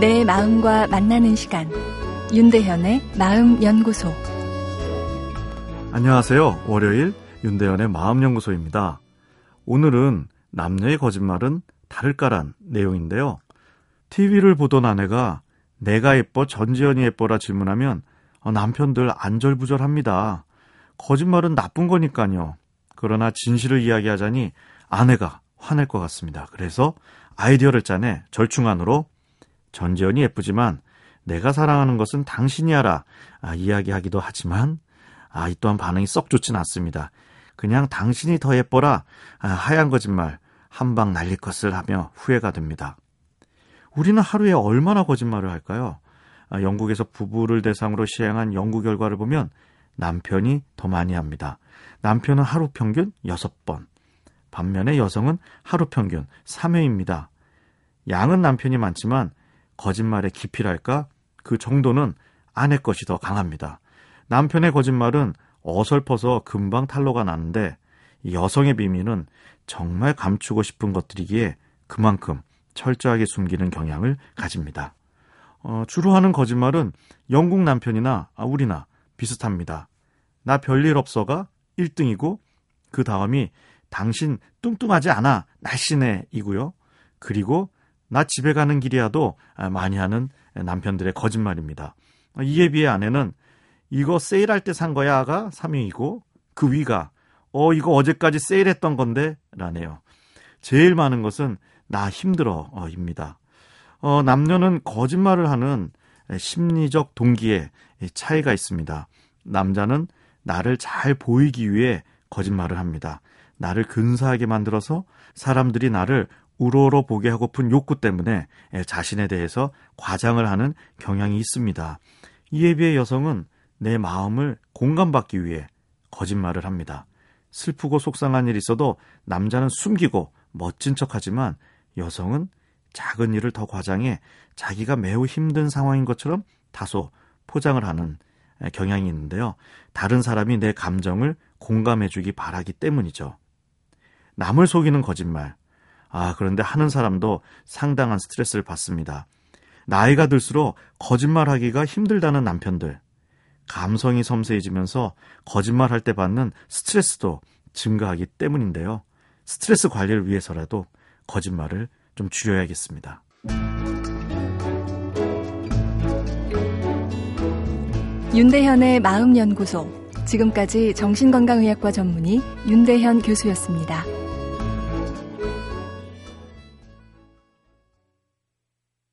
내 마음과 만나는 시간 윤대현의 마음연구소 안녕하세요. 월요일 윤대현의 마음연구소입니다. 오늘은 남녀의 거짓말은 다를까란 내용인데요. TV를 보던 아내가 내가 예뻐 전지현이 예뻐라 질문하면 어, 남편들 안절부절합니다. 거짓말은 나쁜 거니까요. 그러나 진실을 이야기하자니 아내가 화낼 것 같습니다. 그래서 아이디어를 짜내 절충안으로 전지현이 예쁘지만 내가 사랑하는 것은 당신이야라 아, 이야기하기도 하지만 아, 이 또한 반응이 썩 좋진 않습니다. 그냥 당신이 더 예뻐라 아, 하얀 거짓말 한 방 날릴 것을 하며 후회가 됩니다. 우리는 하루에 얼마나 거짓말을 할까요? 아, 영국에서 부부를 대상으로 시행한 연구 결과를 보면 남편이 더 많이 합니다. 남편은 하루 평균 6번, 반면에 여성은 하루 평균 3회입니다. 양은 남편이 많지만 거짓말의 깊이랄까 그 정도는 아내 것이 더 강합니다. 남편의 거짓말은 어설퍼서 금방 탄로가 나는데 여성의 비밀은 정말 감추고 싶은 것들이기에 그만큼 철저하게 숨기는 경향을 가집니다. 어, 주로 하는 거짓말은 영국 남편이나 아, 우리나 비슷합니다. 나 별일 없어가 1등이고 그 다음이 당신 뚱뚱하지 않아 날씬해 이고요. 그리고 나 집에 가는 길이야도 아, 많이 하는 남편들의 거짓말입니다. 이에 비해 아내는 이거 세일할 때 산 거야가 3위이고 그 위가 어 이거 어제까지 세일했던 건데 라네요. 제일 많은 것은 나 힘들어입니다. 어, 남녀는 거짓말을 하는 심리적 동기에 차이가 있습니다. 남자는 나를 잘 보이기 위해 거짓말을 합니다. 나를 근사하게 만들어서 사람들이 나를 우러러 보게 하고픈 욕구 때문에 자신에 대해서 과장을 하는 경향이 있습니다. 이에 비해 여성은 내 마음을 공감받기 위해 거짓말을 합니다. 슬프고 속상한 일이 있어도 남자는 숨기고 멋진 척 하지만 여성은 작은 일을 더 과장해 자기가 매우 힘든 상황인 것처럼 다소 포장을 하는 경향이 있는데요. 다른 사람이 내 감정을 공감해주기 바라기 때문이죠. 남을 속이는 거짓말. 아, 그런데 하는 사람도 상당한 스트레스를 받습니다. 나이가 들수록 거짓말하기가 힘들다는 남편들. 감성이 섬세해지면서 거짓말할 때 받는 스트레스도 증가하기 때문인데요. 스트레스 관리를 위해서라도 거짓말을 좀 줄여야겠습니다. 윤대현의 마음연구소. 지금까지 정신건강의학과 전문의 윤대현 교수였습니다.